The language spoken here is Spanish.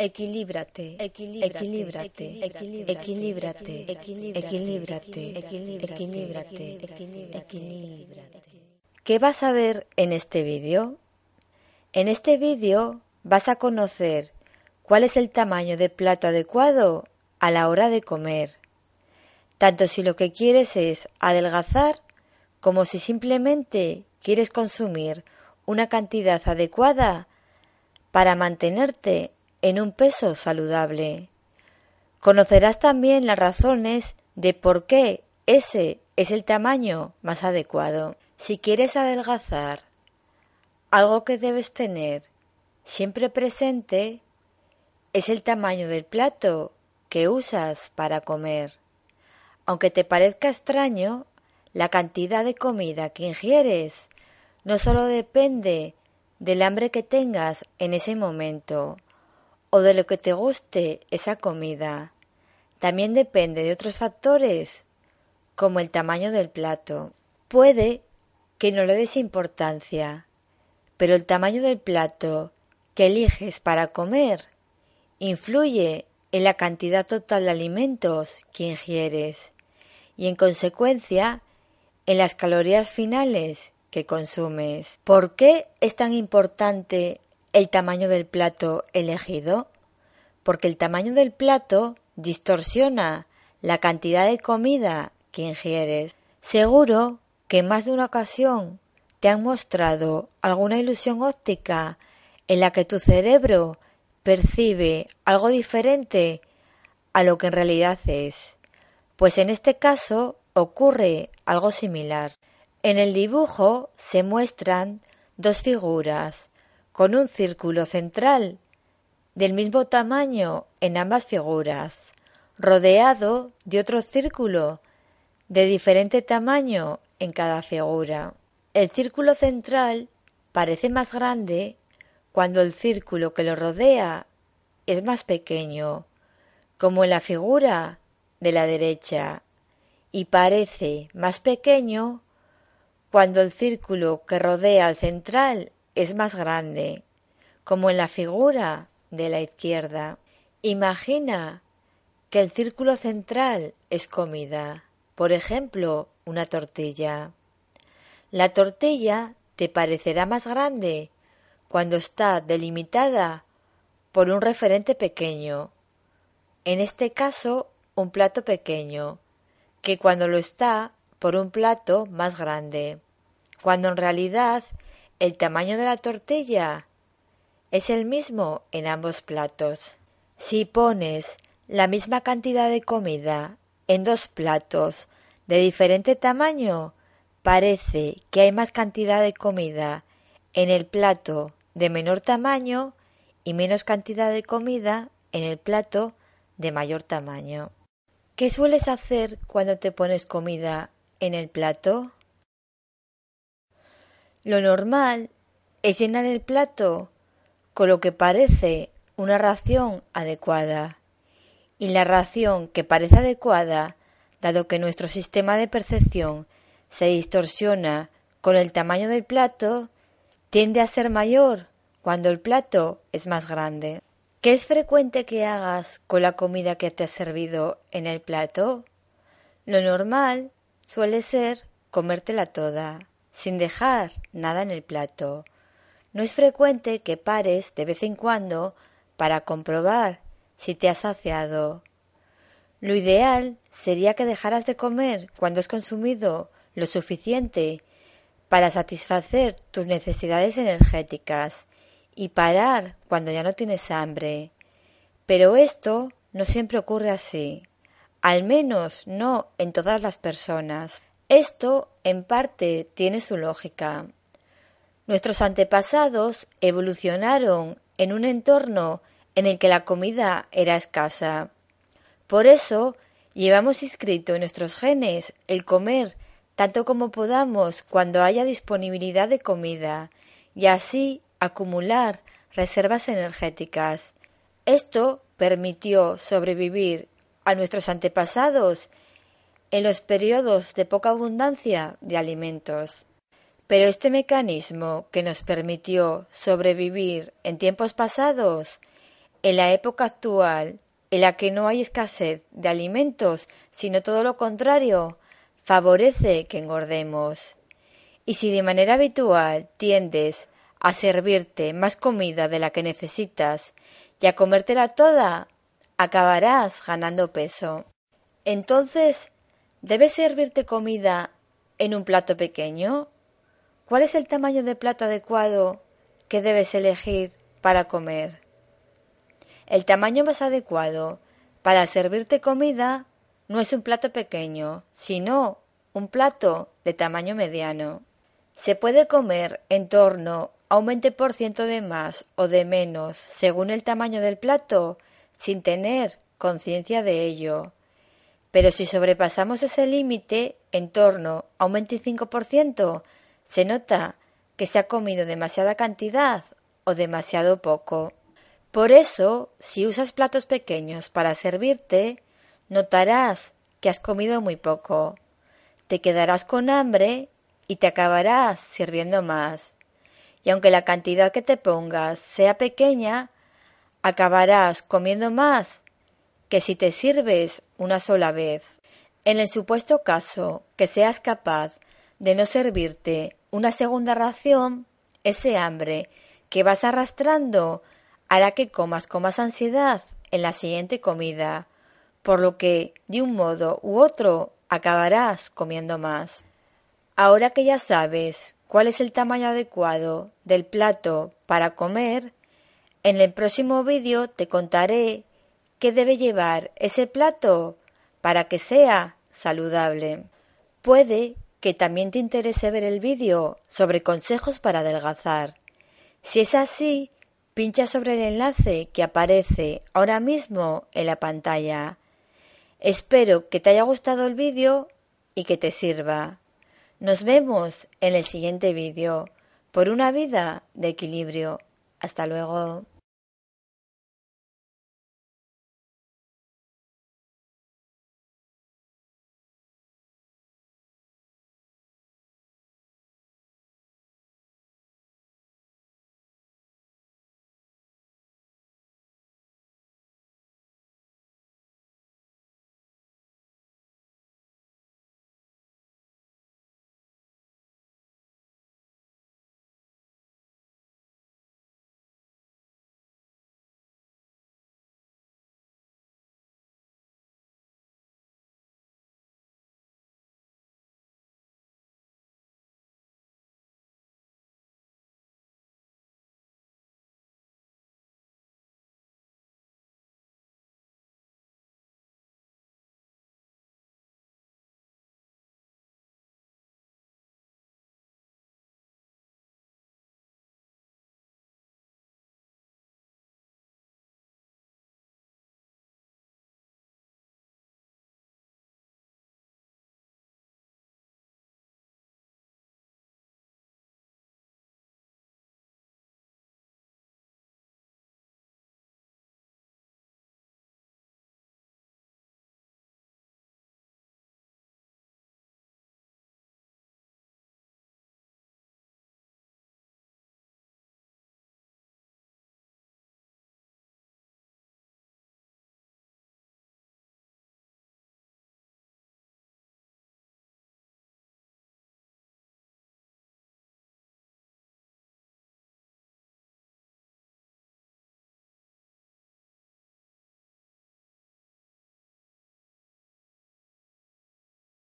Equilíbrate, equilíbrate, equilíbrate, equilíbrate, equilíbrate, equilíbrate, equilíbrate. ¿Qué vas a ver en este vídeo? En este vídeo vas a conocer cuál es el tamaño de plato adecuado a la hora de comer, tanto si lo que quieres es adelgazar como si simplemente quieres consumir una cantidad adecuada para mantenerte en un peso saludable. Conocerás también las razones de por qué ese es el tamaño más adecuado. Si quieres adelgazar, algo que debes tener siempre presente es el tamaño del plato que usas para comer. Aunque te parezca extraño, la cantidad de comida que ingieres no solo depende del hambre que tengas en ese momento, o de lo que te guste esa comida. También depende de otros factores, como el tamaño del plato. Puede que no le des importancia, pero el tamaño del plato que eliges para comer influye en la cantidad total de alimentos que ingieres y en consecuencia en las calorías finales que consumes. ¿Por qué es tan importante el tamaño del plato elegido? Porque el tamaño del plato distorsiona la cantidad de comida que ingieres. Seguro que en más de una ocasión te han mostrado alguna ilusión óptica en la que tu cerebro percibe algo diferente a lo que en realidad es. Pues en este caso ocurre algo similar. En el dibujo se muestran dos figuras, con un círculo central del mismo tamaño en ambas figuras, rodeado de otro círculo de diferente tamaño en cada figura. El círculo central parece más grande cuando el círculo que lo rodea es más pequeño, como en la figura de la derecha, y parece más pequeño cuando el círculo que rodea al central es más grande, como en la figura de la izquierda. Imagina que el círculo central es comida, por ejemplo, una tortilla. La tortilla te parecerá más grande cuando está delimitada por un referente pequeño, en este caso un plato pequeño, que cuando lo está por un plato más grande, cuando en realidad el tamaño de la tortilla es el mismo en ambos platos. Si pones la misma cantidad de comida en dos platos de diferente tamaño, parece que hay más cantidad de comida en el plato de menor tamaño y menos cantidad de comida en el plato de mayor tamaño. ¿Qué sueles hacer cuando te pones comida en el plato? Lo normal es llenar el plato con lo que parece una ración adecuada. Y la ración que parece adecuada, dado que nuestro sistema de percepción se distorsiona con el tamaño del plato, tiende a ser mayor cuando el plato es más grande. ¿Qué es frecuente que hagas con la comida que te has servido en el plato? Lo normal suele ser comértela toda sin dejar nada en el plato. No es frecuente que pares de vez en cuando para comprobar si te has saciado. Lo ideal sería que dejaras de comer cuando has consumido lo suficiente para satisfacer tus necesidades energéticas y parar cuando ya no tienes hambre. Pero esto no siempre ocurre así, al menos no en todas las personas. Esto, en parte, tiene su lógica. Nuestros antepasados evolucionaron en un entorno en el que la comida era escasa. Por eso, llevamos inscrito en nuestros genes el comer tanto como podamos cuando haya disponibilidad de comida y así acumular reservas energéticas. Esto permitió sobrevivir a nuestros antepasados en los periodos de poca abundancia de alimentos. Pero este mecanismo que nos permitió sobrevivir en tiempos pasados en la época actual, en la que no hay escasez de alimentos, sino todo lo contrario, favorece que engordemos. Y si de manera habitual tiendes a servirte más comida de la que necesitas y a comértela toda, acabarás ganando peso. Entonces, ¿debes servirte comida en un plato pequeño? ¿Cuál es el tamaño de plato adecuado que debes elegir para comer? El tamaño más adecuado para servirte comida no es un plato pequeño, sino un plato de tamaño mediano. Se puede comer en torno a un 20% de más o de menos según el tamaño del plato sin tener conciencia de ello. Pero si sobrepasamos ese límite en torno a un 25%, se nota que se ha comido demasiada cantidad o demasiado poco. Por eso, si usas platos pequeños para servirte, notarás que has comido muy poco. Te quedarás con hambre y te acabarás sirviendo más. Y aunque la cantidad que te pongas sea pequeña, acabarás comiendo más que si te sirves una sola vez. En el supuesto caso que seas capaz de no servirte una segunda ración, ese hambre que vas arrastrando hará que comas con más ansiedad en la siguiente comida, por lo que, de un modo u otro, acabarás comiendo más. Ahora que ya sabes cuál es el tamaño adecuado del plato para comer, en el próximo vídeo te contaré qué debe llevar ese plato para que sea saludable. Puede que también te interese ver el vídeo sobre consejos para adelgazar. Si es así, pincha sobre el enlace que aparece ahora mismo en la pantalla. Espero que te haya gustado el vídeo y que te sirva. Nos vemos en el siguiente vídeo por una vida de equilibrio. Hasta luego.